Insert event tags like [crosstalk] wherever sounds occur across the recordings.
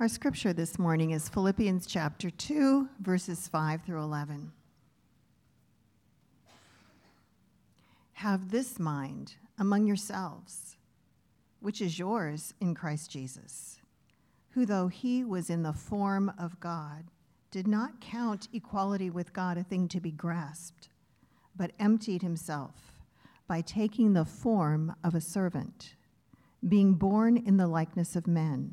Our scripture this morning is Philippians chapter 2, verses 5 through 11. Have this mind among yourselves, which is yours in Christ Jesus, who, though he was in the form of God, did not count equality with God a thing to be grasped, but emptied himself by taking the form of a servant, being born in the likeness of men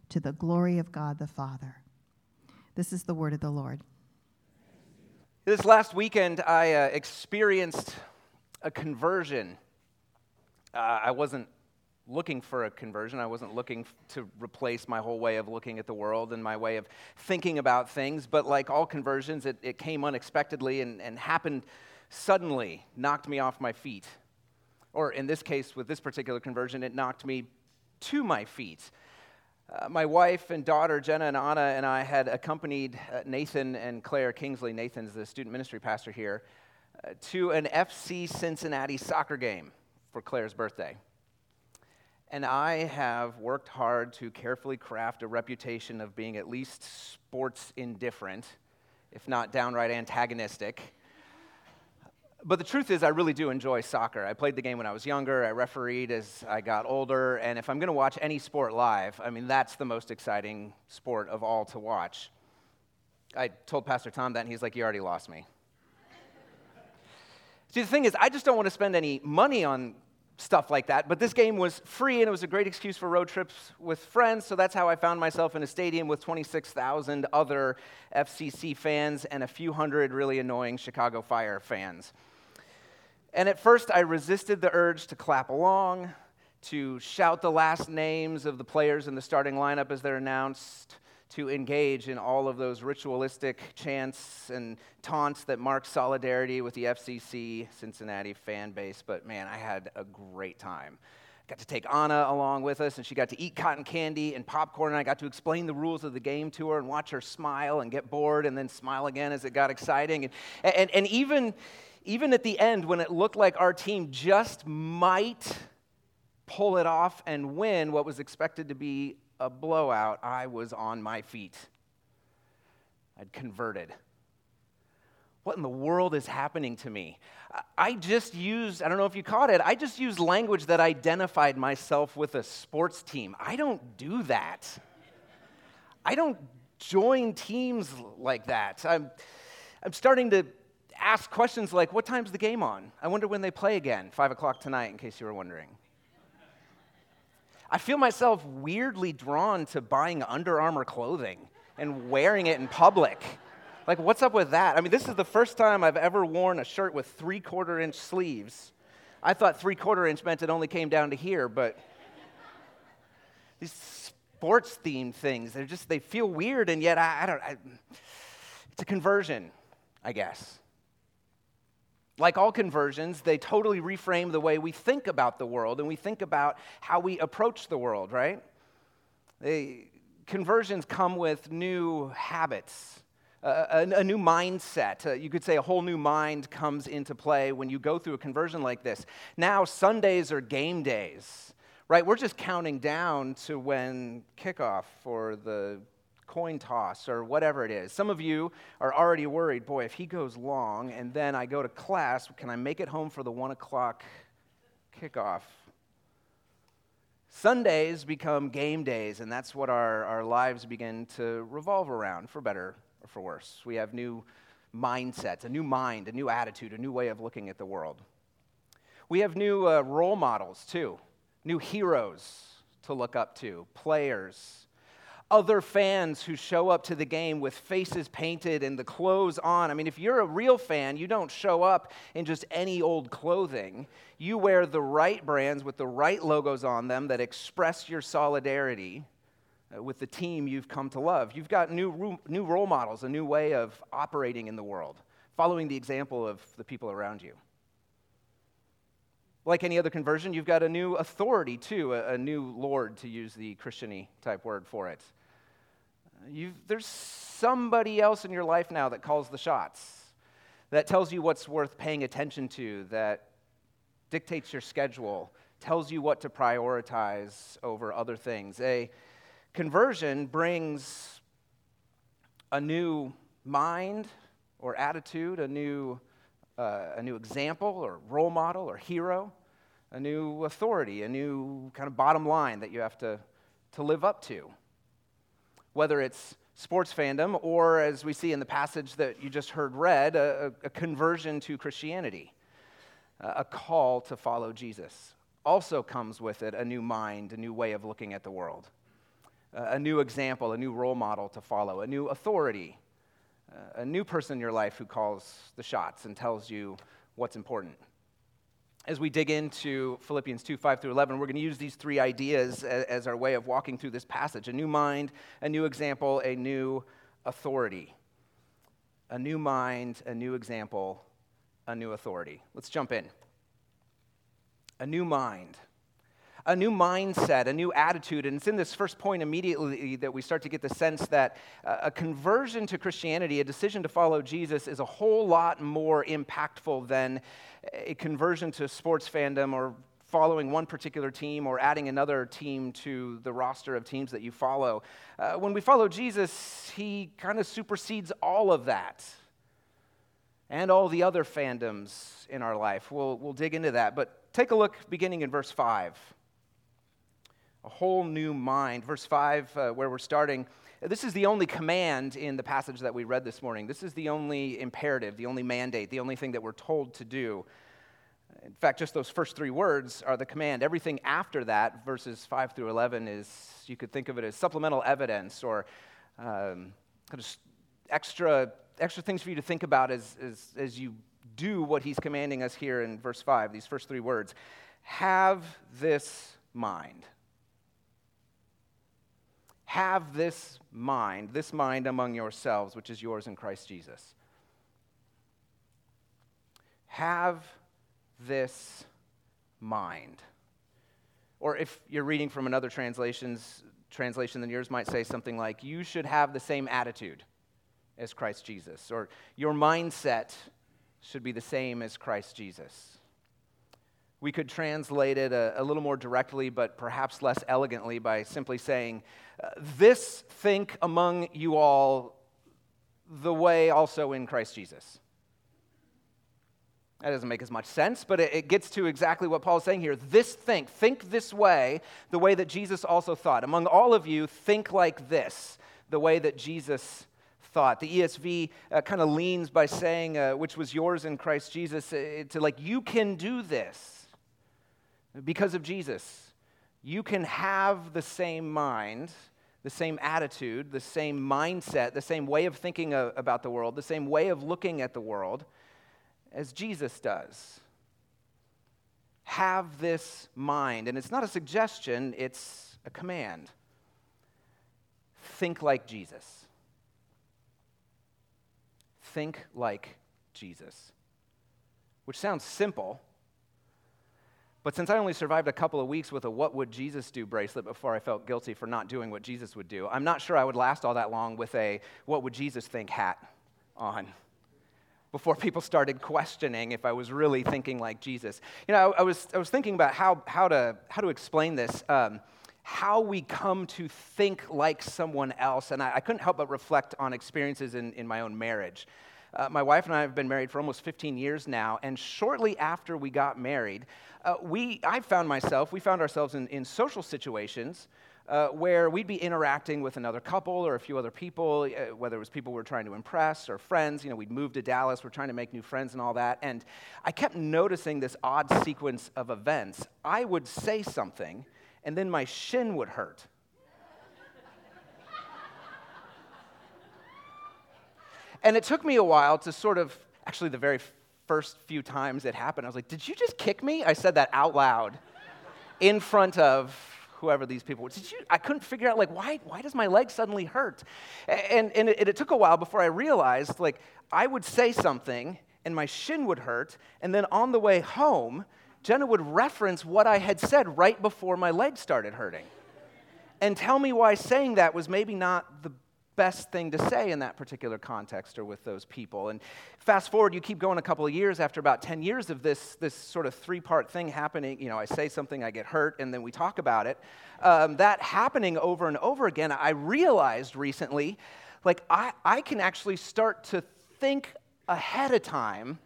to the glory of God the Father. This is the word of the Lord. This last weekend, I uh, experienced a conversion. Uh, I wasn't looking for a conversion. I wasn't looking to replace my whole way of looking at the world and my way of thinking about things. But like all conversions, it, it came unexpectedly and, and happened suddenly, knocked me off my feet. Or in this case, with this particular conversion, it knocked me to my feet. Uh, my wife and daughter, Jenna and Anna, and I had accompanied uh, Nathan and Claire Kingsley, Nathan's the student ministry pastor here, uh, to an FC Cincinnati soccer game for Claire's birthday. And I have worked hard to carefully craft a reputation of being at least sports indifferent, if not downright antagonistic. But the truth is, I really do enjoy soccer. I played the game when I was younger, I refereed as I got older, and if I'm going to watch any sport live, I mean, that's the most exciting sport of all to watch. I told Pastor Tom that, and he's like, You already lost me. [laughs] See, the thing is, I just don't want to spend any money on stuff like that. But this game was free and it was a great excuse for road trips with friends. So that's how I found myself in a stadium with 26,000 other FCC fans and a few hundred really annoying Chicago Fire fans. And at first, I resisted the urge to clap along, to shout the last names of the players in the starting lineup as they're announced, to engage in all of those ritualistic chants and taunts that mark solidarity with the FCC Cincinnati fan base. But man, I had a great time. Got to take Anna along with us, and she got to eat cotton candy and popcorn, and I got to explain the rules of the game to her and watch her smile and get bored and then smile again as it got exciting. And, and, and even even at the end, when it looked like our team just might pull it off and win what was expected to be a blowout, I was on my feet. I'd converted. What in the world is happening to me? I just used, I don't know if you caught it, I just used language that identified myself with a sports team. I don't do that. I don't join teams like that. I'm, I'm starting to ask questions like, What time's the game on? I wonder when they play again, 5 o'clock tonight, in case you were wondering. I feel myself weirdly drawn to buying Under Armour clothing and wearing it in public. Like, what's up with that? I mean, this is the first time I've ever worn a shirt with three quarter inch sleeves. I thought three quarter inch meant it only came down to here, but these sports themed things, they're just, they feel weird, and yet I, I don't, I, it's a conversion, I guess. Like all conversions, they totally reframe the way we think about the world and we think about how we approach the world, right? They, conversions come with new habits, a, a, new mindset. Uh, you could say a whole new mind comes into play when you go through a conversion like this. Now, Sundays are game days, right? We're just counting down to when kickoff or the coin toss or whatever it is. Some of you are already worried boy, if he goes long and then I go to class, can I make it home for the one o'clock kickoff? Sundays become game days, and that's what our, our lives begin to revolve around, for better or for worse. We have new mindsets, a new mind, a new attitude, a new way of looking at the world. We have new uh, role models, too, new heroes to look up to, players other fans who show up to the game with faces painted and the clothes on. I mean, if you're a real fan, you don't show up in just any old clothing. You wear the right brands with the right logos on them that express your solidarity Uh, with the team you've come to love. You've got new, new role models, a new way of operating in the world, following the example of the people around you. Like any other conversion, you've got a new authority too, a, a new Lord, to use the Christiany type word for it. Uh, you've, there's somebody else in your life now that calls the shots, that tells you what's worth paying attention to, that dictates your schedule, tells you what to prioritize over other things. A conversion brings a new mind or attitude, a new uh, a new example or role model or hero, a new authority, a new kind of bottom line that you have to, to live up to. Whether it's sports fandom or, as we see in the passage that you just heard read, a, a conversion to Christianity, a call to follow Jesus. Also comes with it a new mind, a new way of looking at the world, a new example, a new role model to follow, a new authority uh, a new person in your life who calls the shots and tells you what's important. As we dig into Philippians 2 5 through 11, we're going to use these three ideas as, as our way of walking through this passage a new mind, a new example, a new authority. A new mind, a new example, a new authority. Let's jump in. A new mind a new mindset, a new attitude. And it's in this first point immediately that we start to get the sense that uh, a conversion to Christianity, a decision to follow Jesus, is a whole lot more impactful than a conversion to sports fandom or following one particular team or adding another team to the roster of teams that you follow. Uh, when we follow Jesus, he kind of supersedes all of that and all the other fandoms in our life. We'll, we'll dig into that. But take a look beginning in verse 5 a whole new mind. Verse 5, uh, where we're starting, this is the only command in the passage that we read this morning. This is the only imperative, the only mandate, the only thing that we're told to do. In fact, just those first three words are the command. Everything after that, verses 5 through 11, is you could think of it as supplemental evidence or um, kind of extra, extra things for you to think about as, as, as you do what he's commanding us here in verse 5, these first three words. Have this mind have this mind, this mind among yourselves, which is yours in Christ Jesus. Have this mind. Or if you're reading from another translation's translation than yours might say something like, you should have the same attitude as Christ Jesus, or your mindset should be the same as Christ Jesus. We could translate it a, a little more directly, but perhaps less elegantly, by simply saying, uh, This think among you all the way also in Christ Jesus. That doesn't make as much sense, but it, gets to exactly what Paul's saying here. This think, think this way, the way that Jesus also thought. Among all of you, think like this, the way that Jesus thought. The ESV uh, kind of leans by saying, uh, which was yours in Christ Jesus, uh, to like, you can do this because of Jesus. You can have the same mind, the same attitude, the same mindset, the same way of thinking about the world, the same way of looking at the world as Jesus does. Have this mind. And it's not a suggestion, it's a command. Think like Jesus. Think like Jesus. Which sounds simple but since I only survived a couple of weeks with a What Would Jesus Do bracelet before I felt guilty for not doing what Jesus would do, I'm not sure I would last all that long with a What Would Jesus Think hat on before people started questioning if I was really thinking like Jesus. You know, I, I was, I was thinking about how, how, to, how to explain this. Um, how we come to think like someone else. And I, I, couldn't help but reflect on experiences in, in my own marriage. Uh, my wife and I have been married for almost 15 years now, and shortly after we got married, uh, we, I found myself, we found ourselves in, in social situations uh, where we'd be interacting with another couple or a few other people, uh, whether it was people we were trying to impress or friends. You know, we'd moved to Dallas, we're trying to make new friends and all that. And I kept noticing this odd sequence of events. I would say something, and then my shin would hurt. And it took me a while to sort of, actually, the very first few times it happened, I was like, Did you just kick me? I said that out loud in front of whoever these people were. Did you, I couldn't figure out, like, why, why does my leg suddenly hurt? And, and it, it took a while before I realized, like, I would say something and my shin would hurt, and then on the way home, Jenna would reference what I had said right before my leg started hurting and tell me why saying that was maybe not the best thing to say in that particular context or with those people. And fast forward, you keep going a couple of years after about 10 years of this, this sort of three part thing happening. You know, I say something, I get hurt, and then we talk about it. Um, that happening over and over again, I realized recently, like, I, I can actually start to think ahead of time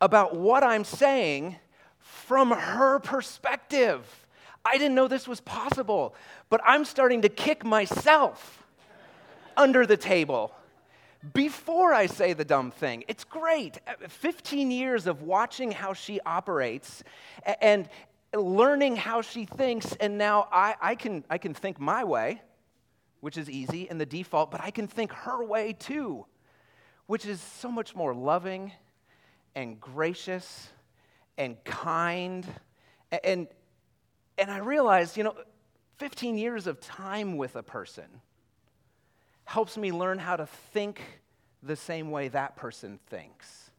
about what I'm saying from her perspective. I didn't know this was possible, but I'm starting to kick myself under the table before I say the dumb thing. It's great. Uh, 15 years of watching how she operates and learning how she thinks, and now I, I, can, I can think my way, which is easy and the default, but I can think her way too, which is so much more loving and gracious and kind. And, and I realized, you know, 15 years of time with a person helps me learn how to think the same way that person thinks.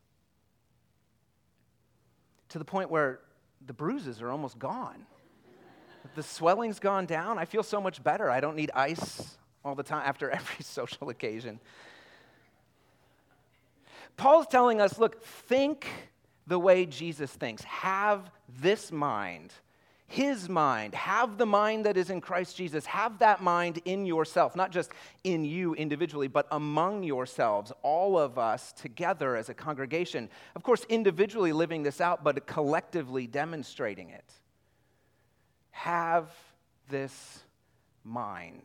To the point where the bruises are almost gone. the swelling's gone down. I feel so much better. I don't need ice all the time after [laughs] every social occasion. Paul's telling us look, think the way Jesus thinks. Have this mind his mind. Have the mind that is in Christ Jesus. Have that mind in yourself, not just in you individually, but among yourselves, all of us together as a congregation. Of course, individually living this out, but collectively demonstrating it. Have this mind.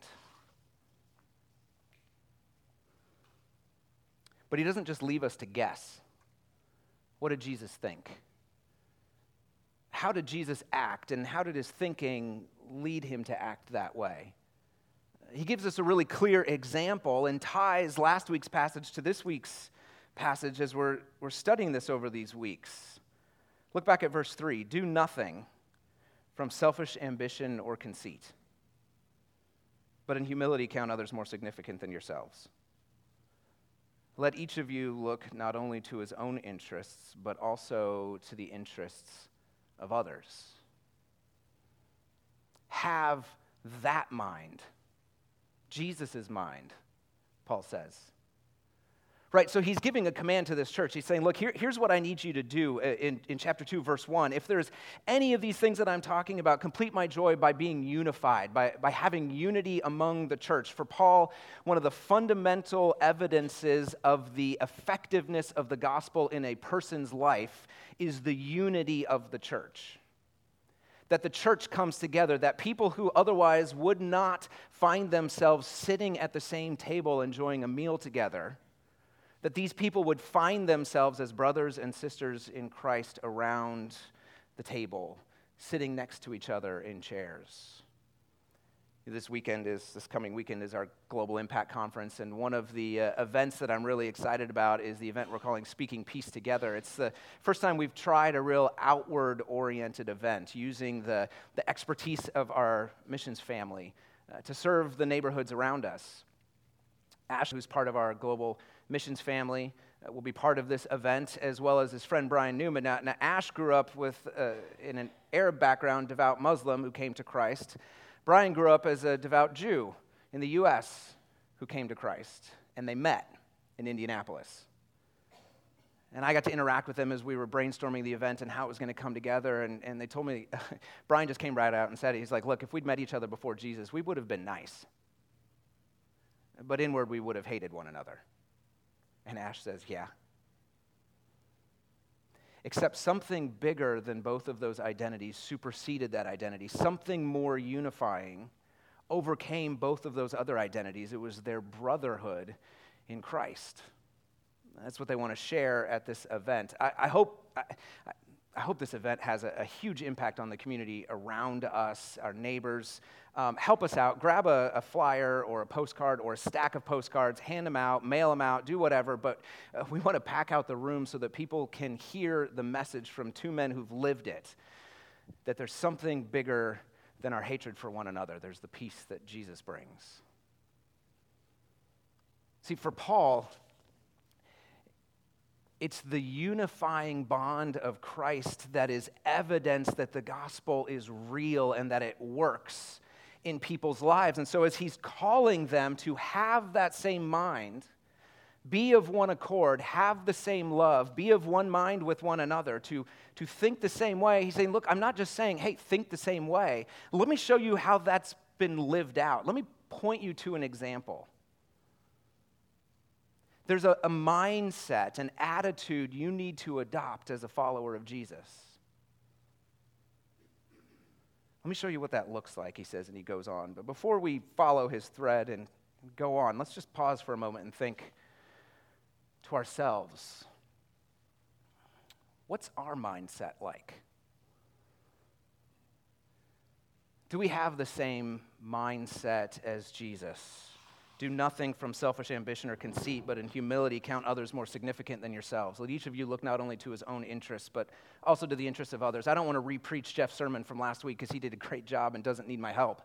But he doesn't just leave us to guess. What did Jesus think? How did Jesus act and how did his thinking lead him to act that way? He gives us a really clear example and ties last week's passage to this week's passage as we're, we're studying this over these weeks. Look back at verse 3 Do nothing from selfish ambition or conceit, but in humility count others more significant than yourselves. Let each of you look not only to his own interests, but also to the interests of others. Have that mind, Jesus' mind, Paul says. Right, so he's giving a command to this church. He's saying, Look, here, here's what I need you to do uh, in, in chapter 2, verse 1. If there's any of these things that I'm talking about, complete my joy by being unified, by, by having unity among the church. For Paul, one of the fundamental evidences of the effectiveness of the gospel in a person's life is the unity of the church that the church comes together, that people who otherwise would not find themselves sitting at the same table enjoying a meal together that these people would find themselves as brothers and sisters in Christ around the table, sitting next to each other in chairs. This weekend is, this coming weekend is our Global Impact Conference, and one of the uh, events that I'm really excited about is the event we're calling Speaking Peace Together. It's the first time we've tried a real outward oriented event using the, the expertise of our missions family uh, to serve the neighborhoods around us. Ash, who's part of our Global missions family uh, will be part of this event, as well as his friend Brian Newman. Now, now Ash grew up with, uh, in an Arab background, devout Muslim who came to Christ. Brian grew up as a devout Jew in the U.S. who came to Christ, and they met in Indianapolis. And I got to interact with them as we were brainstorming the event and how it was going to come together. And, and they told me, [laughs] Brian just came right out and said, He's like, Look, if we'd met each other before Jesus, we would have been nice. But inward, we would have hated one another. And Ash says, Yeah. Except something bigger than both of those identities superseded that identity. Something more unifying overcame both of those other identities. It was their brotherhood in Christ. That's what they want to share at this event. I, I hope. I, I hope this event has a, a, huge impact on the community around us, our neighbors. Um, help us out. Grab a, a, flyer or a postcard or a stack of postcards, hand them out, mail them out, do whatever. But uh, we want to pack out the room so that people can hear the message from two men who've lived it. that there's something bigger than our hatred for one another. There's the peace that Jesus brings. See, for Paul, it's the unifying bond of Christ that is evidence that the gospel is real and that it works in people's lives. And so, as he's calling them to have that same mind, be of one accord, have the same love, be of one mind with one another, to, to think the same way. He's saying, Look, I'm not just saying, hey, think the same way. Let me show you how that's been lived out. Let me point you to an example. There's a, a mindset, an attitude you need to adopt as a follower of Jesus. Let me show you what that looks like, he says, and he goes on. But before we follow his thread and go on, let's just pause for a moment and think to ourselves what's our mindset like? Do we have the same mindset as Jesus? Do nothing from selfish ambition or conceit, but in humility count others more significant than yourselves. Let each of you look not only to his own interests, but also to the interests of others. I don't want to repreach Jeff's sermon from last week because he did a great job and doesn't need my help.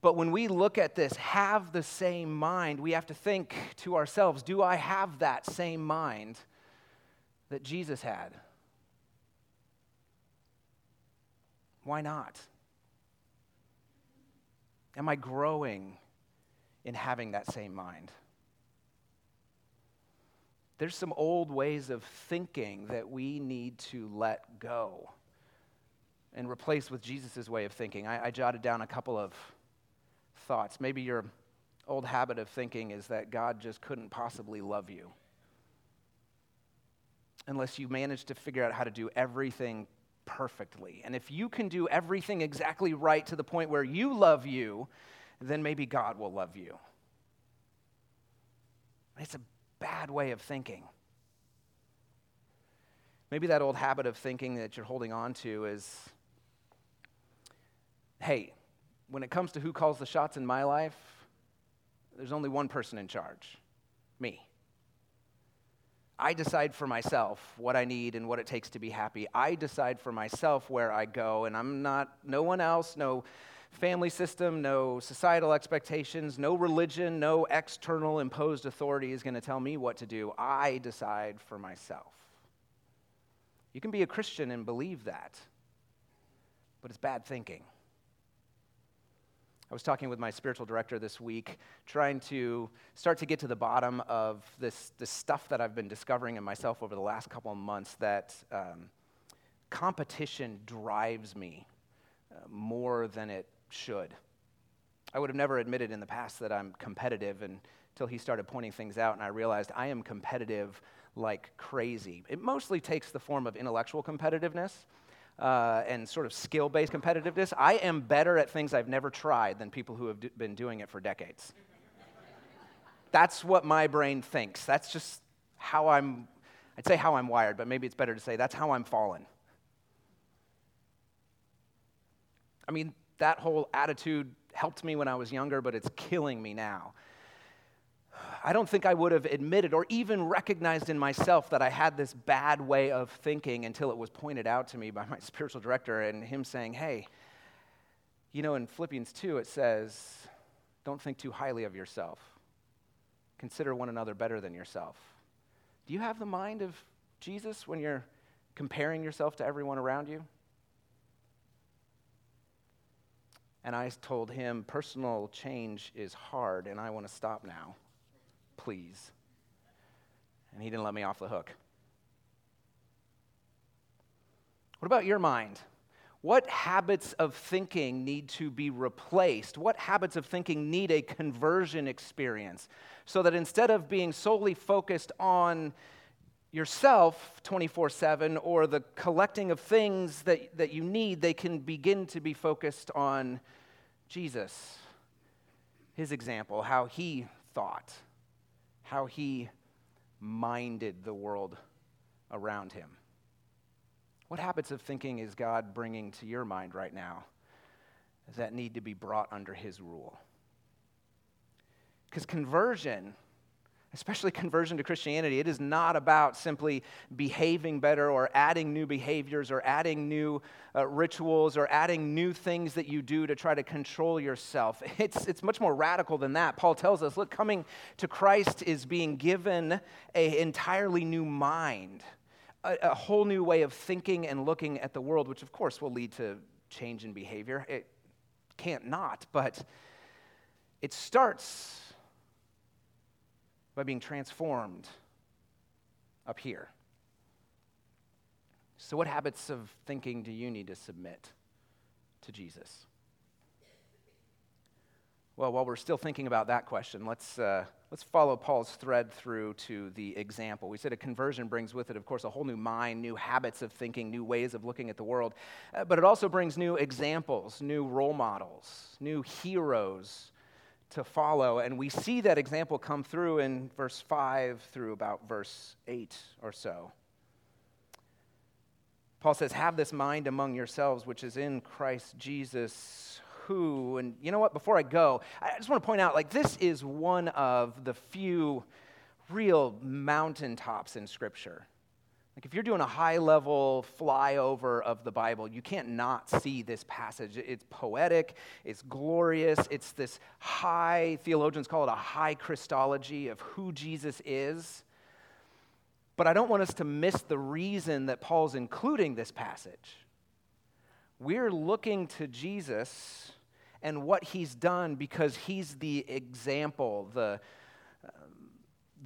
But when we look at this, have the same mind, we have to think to ourselves do I have that same mind that Jesus had? Why not? Am I growing in having that same mind. There's some old ways of thinking that we need to let go and replace with Jesus' way of thinking. I, I jotted down a couple of thoughts. Maybe your old habit of thinking is that God just couldn't possibly love you unless you manage to figure out how to do everything perfectly. And if you can do everything exactly right to the point where you love you, then maybe God will love you. It's a bad way of thinking. Maybe that old habit of thinking that you're holding on to is hey, when it comes to who calls the shots in my life, there's only one person in charge me. I decide for myself what I need and what it takes to be happy. I decide for myself where I go, and I'm not, no one else, no family system, no societal expectations, no religion, no external imposed authority is going to tell me what to do. I decide for myself. You can be a Christian and believe that, but it's bad thinking. I was talking with my spiritual director this week, trying to start to get to the bottom of this, this stuff that I've been discovering in myself over the last couple of months that um, competition drives me uh, more than it should. I would have never admitted in the past that I'm competitive and until he started pointing things out, and I realized I am competitive like crazy. It mostly takes the form of intellectual competitiveness. Uh, and sort of skill based competitiveness, I am better at things I've never tried than people who have been doing it for decades. That's what my brain thinks. That's just how I'm, I'd say how I'm wired, but maybe it's better to say that's how I'm fallen. I mean, that whole attitude helped me when I was younger, but it's killing me now. I don't think I would have admitted or even recognized in myself that I had this bad way of thinking until it was pointed out to me by [laughs] my spiritual director and him saying, Hey, you know, in Philippians 2, it says, Don't think too highly of yourself. Consider one another better than yourself. Do you have the mind of Jesus when you're comparing yourself to everyone around you? And I told him, personal change is hard, and I want to stop now. Please. And he didn't let me off the hook. What about your mind? What habits of thinking need to be replaced? What habits of thinking need a conversion experience so that instead of being solely focused on yourself 24 7 or the collecting of things that, that you need, they can begin to be focused on Jesus, his example, how he thought, how he minded the world around him. What habits of thinking is God bringing to your mind right now that need to be brought under his rule? Because conversion especially conversion to Christianity, it is not about simply behaving better or adding new behaviors or adding new uh, rituals or adding new things that you do to try to control yourself. [laughs] It's, it's much more radical than that. Paul tells us look, coming to Christ is being given an entirely new mind, a, a whole new way of thinking and looking at the world, which of course will lead to change in behavior. It can't not, but it starts by being transformed up here. So, what habits of thinking do you need to submit to Jesus? Well, while we're still thinking about that question, let's, uh, let's follow Paul's thread through to the example. We said a conversion brings with it, of course, a whole new mind, new habits of thinking, new ways of looking at the world. Uh, but it also brings new examples, new role models, new heroes to follow. And we see that example come through in verse 5 through about verse 8 or so. Paul says, Have this mind among yourselves, which is in Christ Jesus, who, and you know what, before I go, I just want to point out like, this is one of the few real mountaintops in Scripture. Like, if you're doing a high level flyover of the Bible, you can't not see this passage. It's poetic, it's glorious, it's this high, theologians call it a high Christology of who Jesus is. But I don't want us to miss the reason that Paul's including this passage. We're looking to Jesus and what he's done because he's the example, the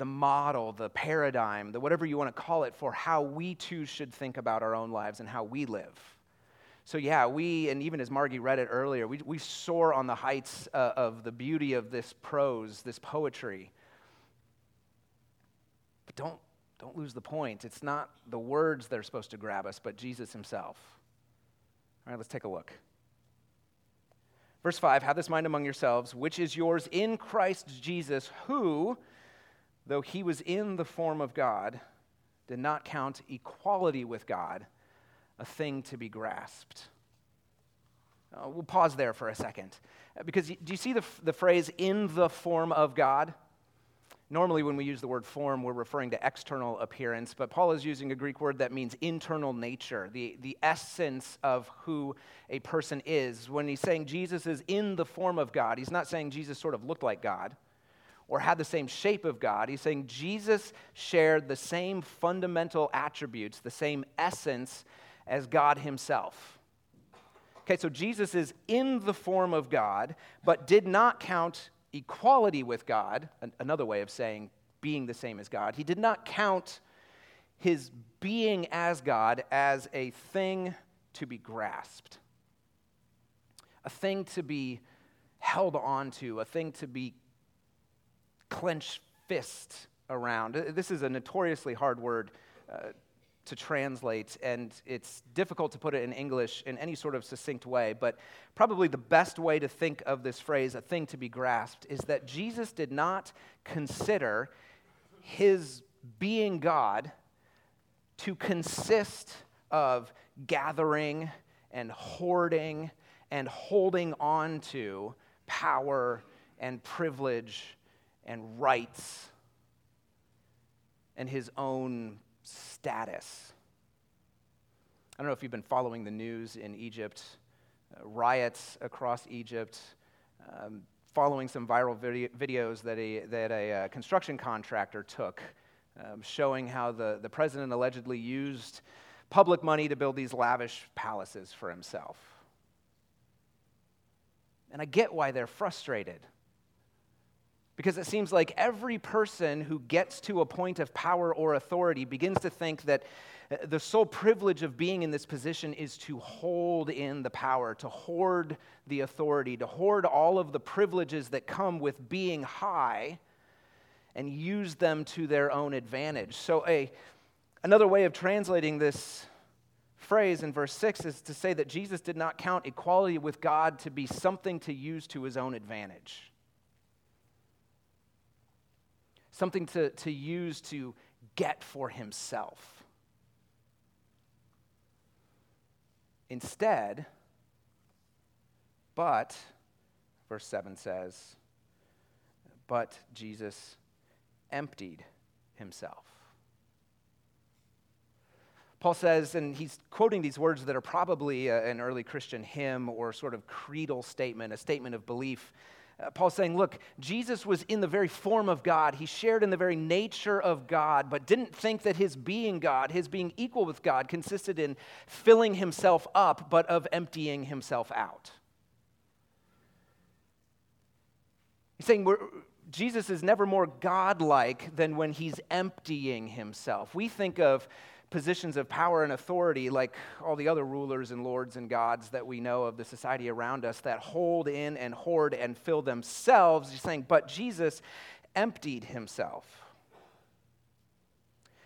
the model, the paradigm, the whatever you want to call it, for how we too should think about our own lives and how we live. So, yeah, we, and even as Margie read it earlier, we, we soar on the heights uh, of the beauty of this prose, this poetry. But don't, don't lose the point. It's not the words that are supposed to grab us, but Jesus himself. All right, let's take a look. Verse 5 Have this mind among yourselves, which is yours in Christ Jesus, who, though he was in the form of God, did not count equality with God a thing to be grasped. Uh, we'll pause there for a second. Uh, because do you see the, the phrase in the form of God? Normally, when we use the word form, we're referring to external appearance, but Paul is using a Greek word that means internal nature, the, the essence of who a person is. When he's saying Jesus is in the form of God, he's not saying Jesus sort of looked like God or had the same shape of God. He's saying Jesus shared the same fundamental attributes, the same essence as God himself. Okay, so Jesus is in the form of God, but did not count equality with God, another way of saying being the same as God. He did not count his being as God as a thing to be grasped, a thing to be held onto, a thing to be clench fist around. This is a notoriously hard word uh, to translate, and it's difficult to put it in English in any sort of succinct way. But probably the best way to think of this phrase, a thing to be grasped, is that Jesus did not consider his being God to consist of gathering and hoarding and holding on to power and privilege and rights and his own status. I don't know if you've been following the news in Egypt, uh, riots across Egypt, um, following some viral video- videos that a, that a uh, construction contractor took, um, showing how the, the president allegedly used public money to build these lavish palaces for himself. And I get why they're frustrated. Because it seems like every person who gets to a point of power or authority begins to think that uh, the sole privilege of being in this position is to hold in the power, to hoard the authority, to hoard all of the privileges that come with being high and use them to their own advantage. So, a, another way of translating this phrase in verse 6 is to say that Jesus did not count equality with God to be something to use to his own advantage something to, to use to get for himself. Instead, but, verse 7 says, but Jesus emptied himself. Paul says, and he's quoting these words that are probably a, an early Christian hymn or sort of creedal statement, a statement of belief. Uh, Paul's saying, look, Jesus was in the very form of God. He shared in the very nature of God, but didn't think that his being God, his being equal with God, consisted in filling himself up, but of emptying himself out. He's saying Jesus is never more godlike than when he's emptying himself. We think of positions of power and authority, like all the other rulers and lords and gods that we know of the society around us, that hold in and hoard and fill themselves. He's saying, but Jesus emptied himself.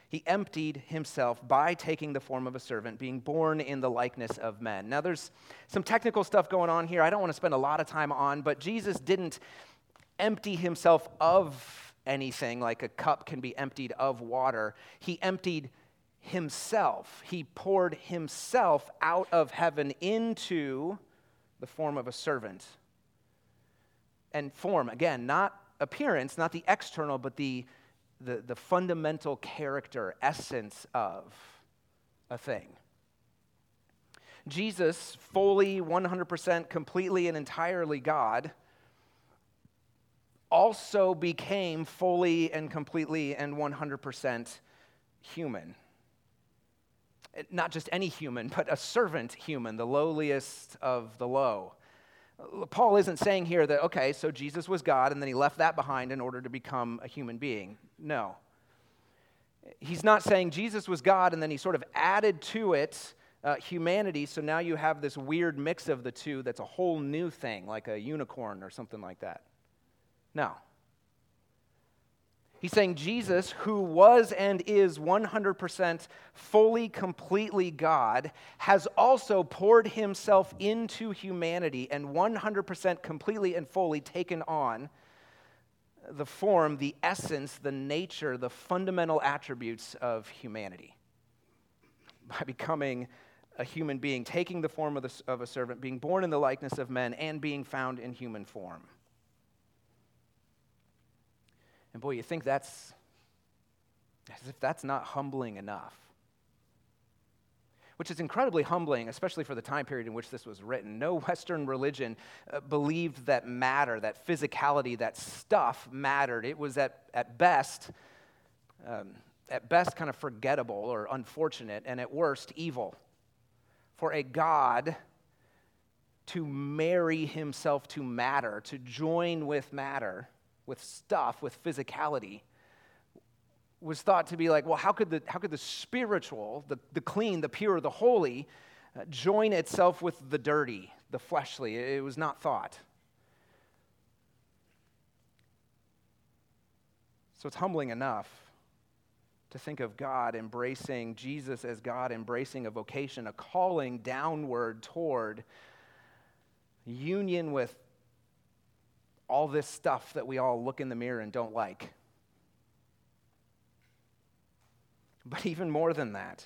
He emptied himself by taking the form of a servant, being born in the likeness of men. Now, there's some technical stuff going on here I don't want to spend a lot of time on, but Jesus didn't empty himself of anything like a cup can be emptied of water. He emptied himself. He poured himself out of heaven into the form of a servant. And form, again, not appearance, not the external, but the, the, the fundamental character, essence of a thing. Jesus, fully, 100%, completely, and entirely God, also became fully and completely and 100% human not just any human, but a servant human, the lowliest of the low. Paul isn't saying here that, okay, so Jesus was God and then he left that behind in order to become a human being. No. He's not saying Jesus was God and then he sort of added to it uh, humanity, so now you have this weird mix of the two that's a whole new thing, like a unicorn or something like that. No. He's saying Jesus, who was and is 100% fully, completely God, has also poured himself into humanity and 100% completely and fully taken on the form, the essence, the nature, the fundamental attributes of humanity by becoming a human being, taking the form of, the, of a servant, being born in the likeness of men, and being found in human form. And boy, you think that's as if that's not humbling enough. Which is incredibly humbling, especially for the time period in which this was written. No Western religion uh, believed that matter, that physicality, that stuff mattered. It was at, at best, um, at best, kind of forgettable or unfortunate, and at worst, evil. For a God to marry himself to matter, to join with matter, with stuff, with physicality, was thought to be like, well, how could the, how could the spiritual, the, the clean, the pure, the holy, uh, join itself with the dirty, the fleshly? It was not thought. So it's humbling enough to think of God embracing Jesus as God, embracing a vocation, a calling downward toward union with all this stuff that we all look in the mirror and don't like. But even more than that,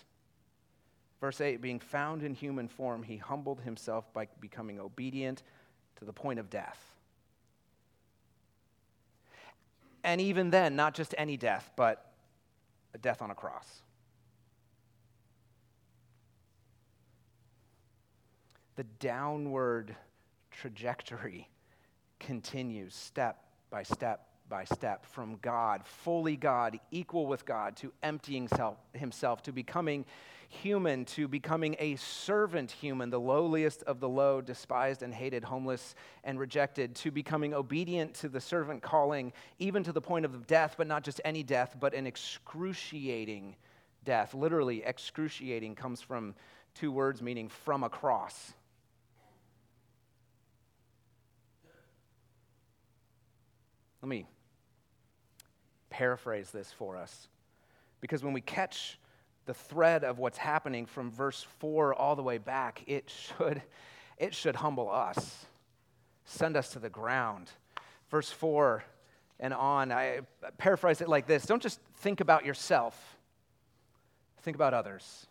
verse 8 being found in human form, he humbled himself by becoming obedient to the point of death. And even then, not just any death, but a death on a cross. The downward trajectory continues step by step by step from God, fully God, equal with God, to emptying self, himself, to becoming human, to becoming a servant human, the lowliest of the low, despised and hated, homeless and rejected, to becoming obedient to the servant calling, even to the point of death, but not just any death, but an excruciating death. Literally, excruciating comes from two words meaning from a cross. Let me paraphrase this for us. Because when we catch the thread of what's happening from verse 4 all the way back, it should, it should humble us, send us to the ground. Verse 4 and on, I paraphrase it like this Don't just think about yourself, think about others.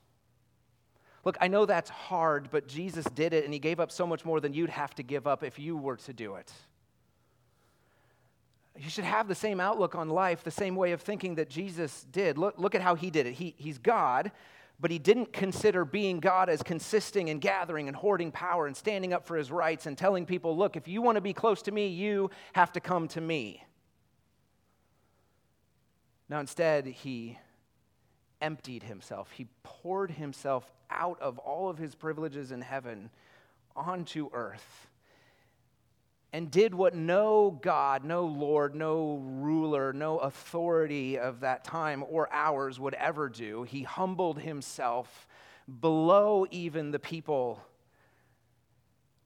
Look, I know that's hard, but Jesus did it, and he gave up so much more than you'd have to give up if you were to do it. You should have the same outlook on life, the same way of thinking that Jesus did. Look, look at how he did it. He, he's God, but he didn't consider being God as consisting and gathering and hoarding power and standing up for his rights and telling people, look, if you want to be close to me, you have to come to me. Now, instead, he emptied himself. He poured himself out of all of his privileges in heaven onto earth and did what no God, no Lord, no ruler, no authority of that time or ours would ever do. He humbled himself below even the people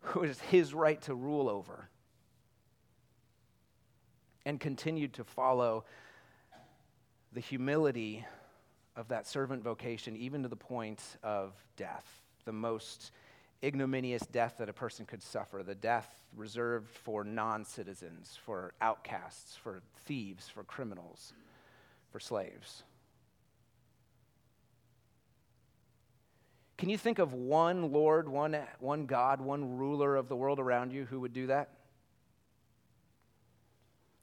who is his right to rule over and continued to follow the humility of that servant vocation, even to the point of death, the most ignominious death that a person could suffer, the death reserved for non citizens, for outcasts, for thieves, for criminals, for slaves. Can you think of one Lord, one, one God, one ruler of the world around you who would do that?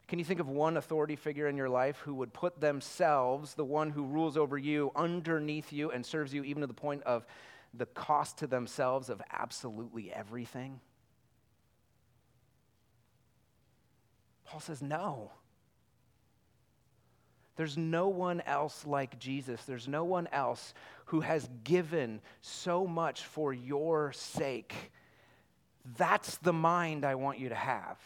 Can you think of one authority figure in your life who would put themselves, the one who rules over you, underneath you and serves you even to the point of the cost to themselves of absolutely everything? Paul says, no. There's no one else like Jesus. There's no one else who has given so much for your sake. That's the mind I want you to have.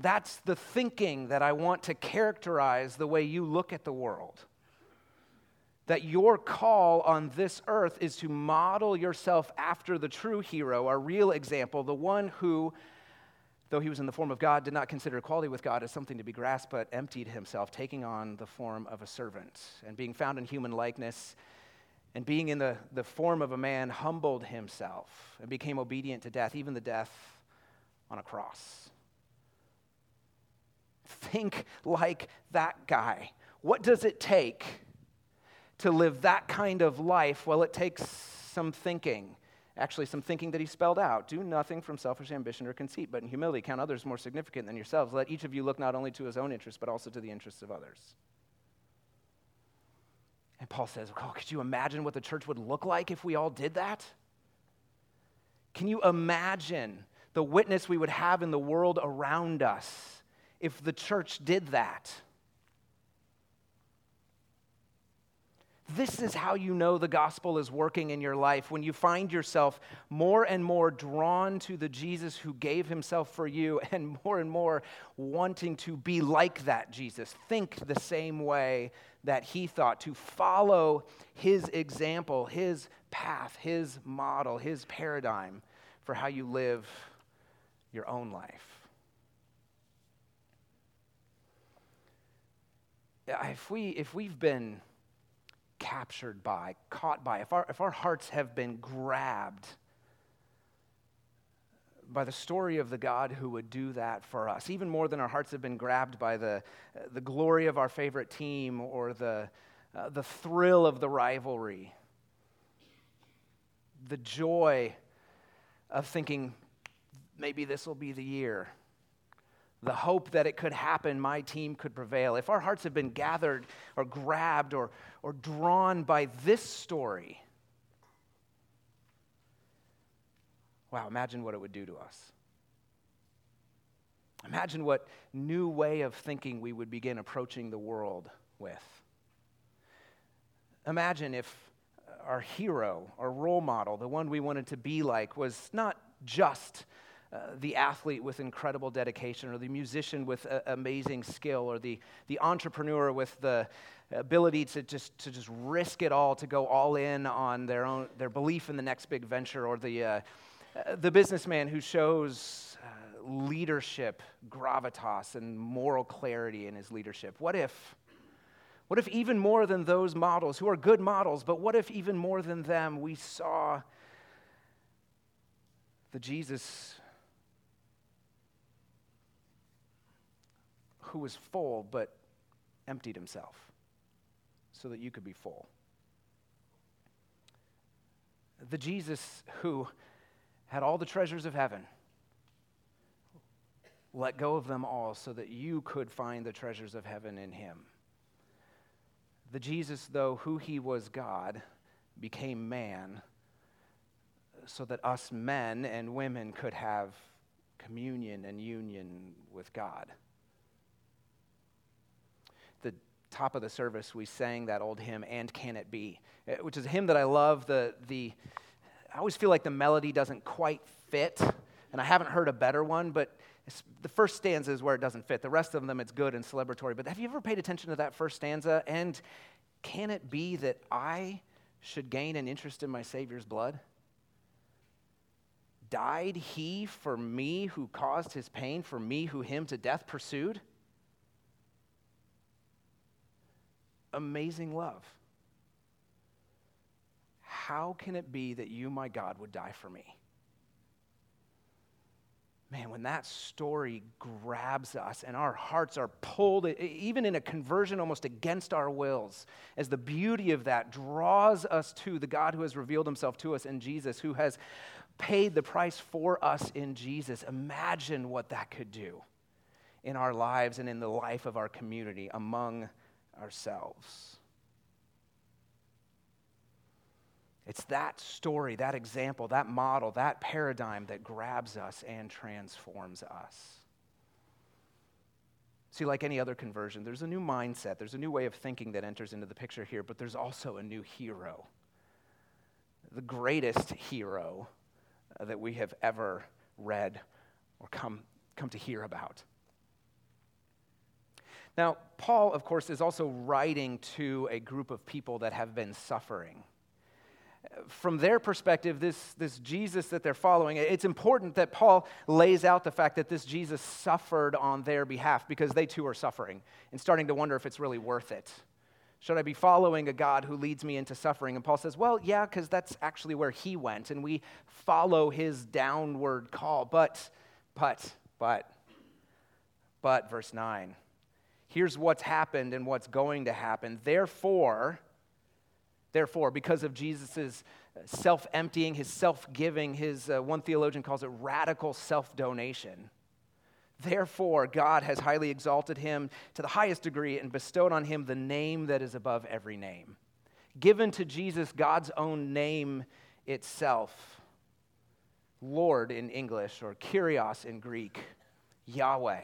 That's the thinking that I want to characterize the way you look at the world. That your call on this earth is to model yourself after the true hero, a real example, the one who, though he was in the form of God, did not consider equality with God as something to be grasped, but emptied himself, taking on the form of a servant. And being found in human likeness, and being in the, the form of a man, humbled himself and became obedient to death, even the death on a cross. Think like that guy. What does it take to live that kind of life? Well, it takes some thinking. Actually, some thinking that he spelled out. Do nothing from selfish ambition or conceit, but in humility count others more significant than yourselves. Let each of you look not only to his own interests, but also to the interests of others. And Paul says, oh, could you imagine what the church would look like if we all did that? Can you imagine the witness we would have in the world around us if the church did that. This is how you know the gospel is working in your life when you find yourself more and more drawn to the Jesus who gave himself for you [laughs] and more and more wanting to be like that Jesus. Think the same way that he thought, to follow his example, his path, his model, his paradigm for how you live your own life. if, we, if we've been captured by, caught by, if our, if our hearts have been grabbed by the story of the God who would do that for us, even more than our hearts have been grabbed by the, the glory of our favorite team or the, uh, the thrill of the rivalry, the joy of thinking, maybe this will be the year the hope that it could happen, my team could prevail, if our hearts have been gathered or grabbed or, or drawn by this story, wow, imagine what it would do to us. Imagine what new way of thinking we would begin approaching the world with. Imagine if our hero, our role model, the one we wanted to be like, was not just uh, the athlete with incredible dedication, or the musician with uh, amazing skill, or the, the entrepreneur with the ability to just, to just risk it all, to go all in on their, own, their belief in the next big venture, or the, uh, uh the businessman who shows uh, leadership, gravitas, and moral clarity in his leadership. What if? What if, even more than those models, who are good models, but what if, even more than them, we saw the Jesus who was full but emptied himself so that you could be full. The Jesus who had all the treasures of heaven, let go of them all so that you could find the treasures of heaven in him. The Jesus, though who he was God, became man so that us men and women could have communion and union with God. The top of the service, we sang that old hymn, And Can It Be, eh, which is a hymn that I love. The, the, I always feel like the melody doesn't quite fit, and I haven't heard a better one, but the first stanza is where it doesn't fit. The rest of them, it's good and celebratory. But have you ever paid attention to that first stanza? And can it be that I should gain an interest in my Savior's blood? Died he for me who caused his pain, for me who him to death pursued? Amazing love. How can it be that you, my God, would die for me? man, when that story grabs us and our hearts are pulled, even in a conversion almost against our wills, as the beauty of that draws us to the God who has revealed himself to us in Jesus, who has paid the price for us in Jesus, imagine what that could do in our lives and in the life of our community among ourselves. It's that story, that example, that model, that paradigm that grabs us and transforms us. See, like any other conversion, there's a new mindset, there's a new way of thinking that enters into the picture here, but there's also a new hero. The greatest hero that we have ever read or come, come to hear about. Now, Paul, of course, is also writing to a group of people that have been suffering from their perspective, this, this Jesus that they're following, it's important that Paul lays out the fact that this Jesus suffered on their behalf because they too are suffering and starting to wonder if it's really worth it. Should I be following a God who leads me into suffering? And Paul says, Well, yeah, because that's actually where he went, and we follow his downward call. But, but, but, but, verse 9. Here's what's happened and what's going to happen. Therefore, Therefore, because of Jesus' self emptying, his self giving, his, uh, one theologian calls it radical self donation. Therefore, God has highly exalted him to the highest degree and bestowed on him the name that is above every name. Given to Jesus God's own name itself, Lord in English, or Kyrios in Greek, Yahweh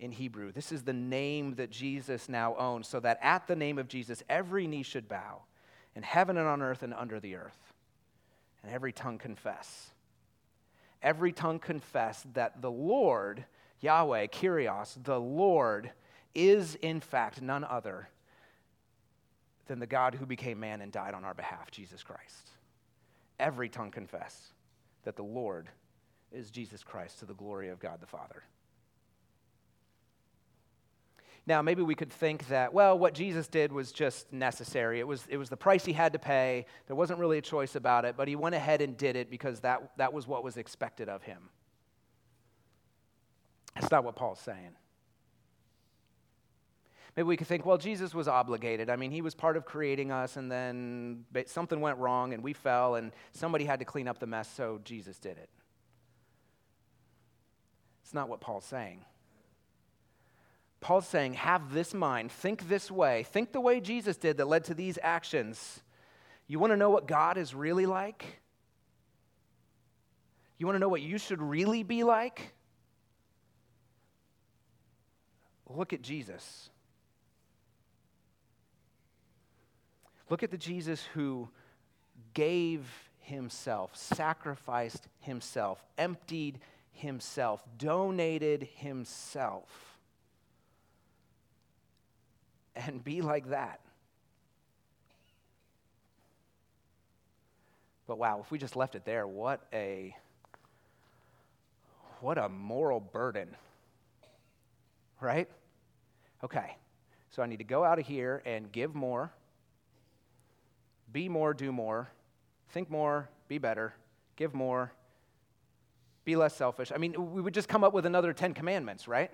in Hebrew. This is the name that Jesus now owns, so that at the name of Jesus, every knee should bow in heaven and on earth and under the earth, and every tongue confess. Every tongue confess that the Lord, Yahweh, Kyrios, the Lord, is in fact none other than the God who became man and died on our behalf, Jesus Christ. Every tongue confess that the Lord is Jesus Christ to the glory of God the Father. Now, maybe we could think that, well, what Jesus did was just necessary. It was, it was the price he had to pay. There wasn't really a choice about it, but he went ahead and did it because that, that was what was expected of him. That's not what Paul's saying. Maybe we could think, well, Jesus was obligated. I mean, he was part of creating us, and then something went wrong, and we fell, and somebody had to clean up the mess, so Jesus did it. It's not what Paul's saying. Paul's saying, have this mind, think this way, think the way Jesus did that led to these actions. You want to know what God is really like? You want to know what you should really be like? Look at Jesus. Look at the Jesus who gave himself, sacrificed himself, emptied himself, donated himself and be like that. But wow, if we just left it there, what a what a moral burden. Right? Okay. So I need to go out of here and give more, be more, do more, think more, be better, give more, be less selfish. I mean, we would just come up with another 10 commandments, right?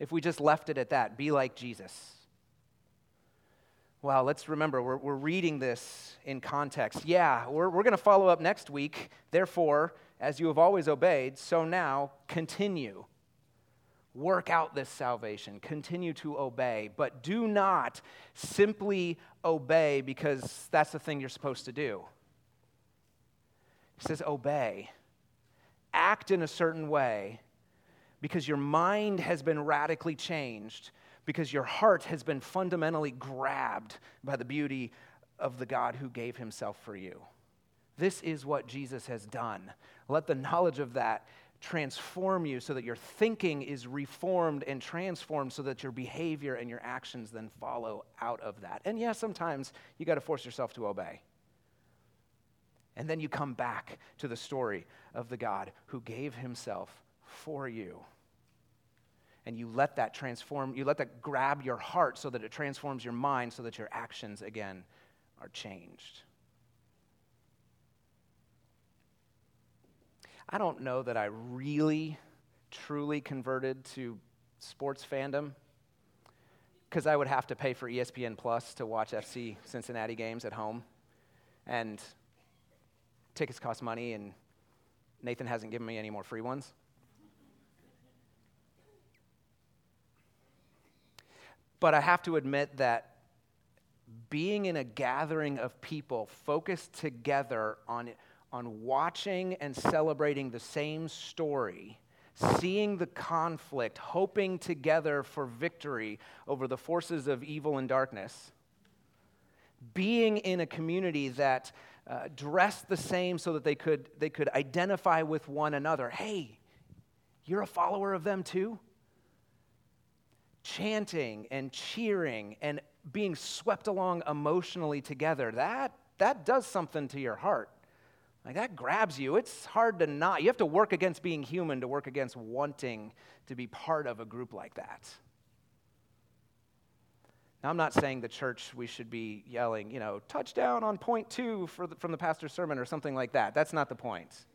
If we just left it at that be like Jesus. Well, let's remember, we're, we're reading this in context. Yeah, we're, we're going to follow up next week. Therefore, as you have always obeyed, so now continue. Work out this salvation. Continue to obey. But do not simply obey because that's the thing you're supposed to do. He says, obey. Act in a certain way because your mind has been radically changed, because your heart has been fundamentally grabbed by the beauty of the God who gave himself for you. This is what Jesus has done. Let the knowledge of that transform you so that your thinking is reformed and transformed so that your behavior and your actions then follow out of that. And yeah, sometimes you got to force yourself to obey. And then you come back to the story of the God who gave himself for you. And you let that transform, you let that grab your heart so that it transforms your mind so that your actions again are changed. I don't know that I really, truly converted to sports fandom because I would have to pay for ESPN Plus to watch FC Cincinnati games at home. And tickets cost money, and Nathan hasn't given me any more free ones. But I have to admit that being in a gathering of people focused together on on watching and celebrating the same story, seeing the conflict, hoping together for victory over the forces of evil and darkness, being in a community that uh, dressed the same so that they could, they could identify with one another. Hey, you're a follower of them too? Chanting and cheering and being swept along emotionally together, that, that does something to your heart. Like that grabs you. It's hard to not. You have to work against being human to work against wanting to be part of a group like that. Now, I'm not saying the church we should be yelling, you know, touchdown on point two the, from the pastor's sermon or something like that. That's not the point.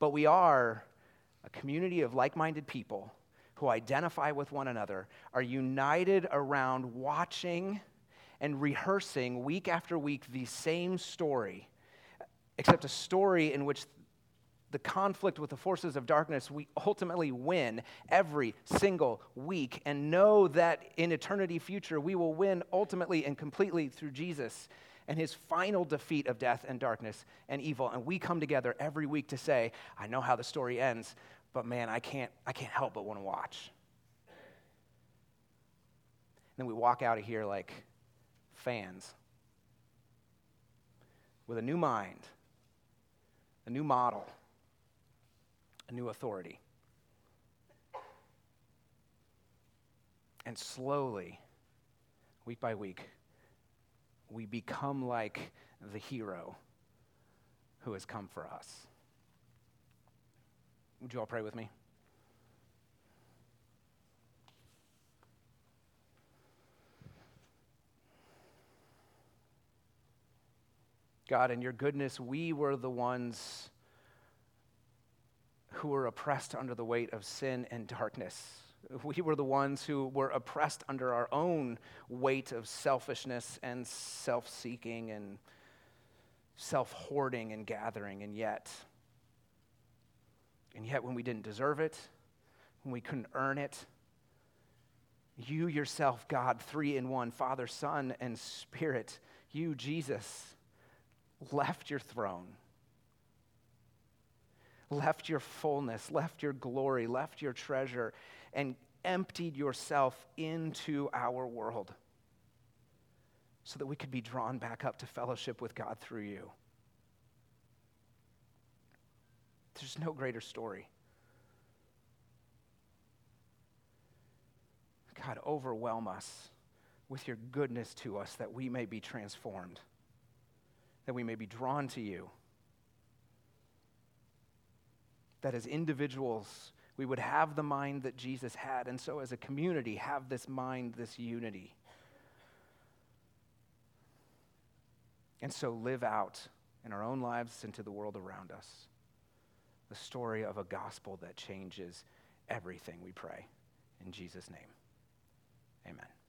But we are a community of like minded people who identify with one another, are united around watching and rehearsing week after week the same story except a story in which the conflict with the forces of darkness, we ultimately win every single week and know that in eternity future we will win ultimately and completely through Jesus and his final defeat of death and darkness and evil. And we come together every week to say, I know how the story ends, but man, I can't, I can't help but want to watch. And then we walk out of here like fans with a new mind a new model, a new authority. And slowly, week by week, we become like the hero who has come for us. Would you all pray with me? God, in your goodness, we were the ones who were oppressed under the weight of sin and darkness. We were the ones who were oppressed under our own weight of selfishness and self seeking and self hoarding and gathering. And yet, and yet, when we didn't deserve it, when we couldn't earn it, you yourself, God, three in one, Father, Son, and Spirit, you, Jesus, left your throne, left your fullness, left your glory, left your treasure, and emptied yourself into our world so that we could be drawn back up to fellowship with God through you. There's no greater story. God, overwhelm us with your goodness to us that we may be transformed that we may be drawn to you. That as individuals, we would have the mind that Jesus had, and so as a community, have this mind, this unity. And so live out in our own lives and to the world around us the story of a gospel that changes everything, we pray. In Jesus' name, amen.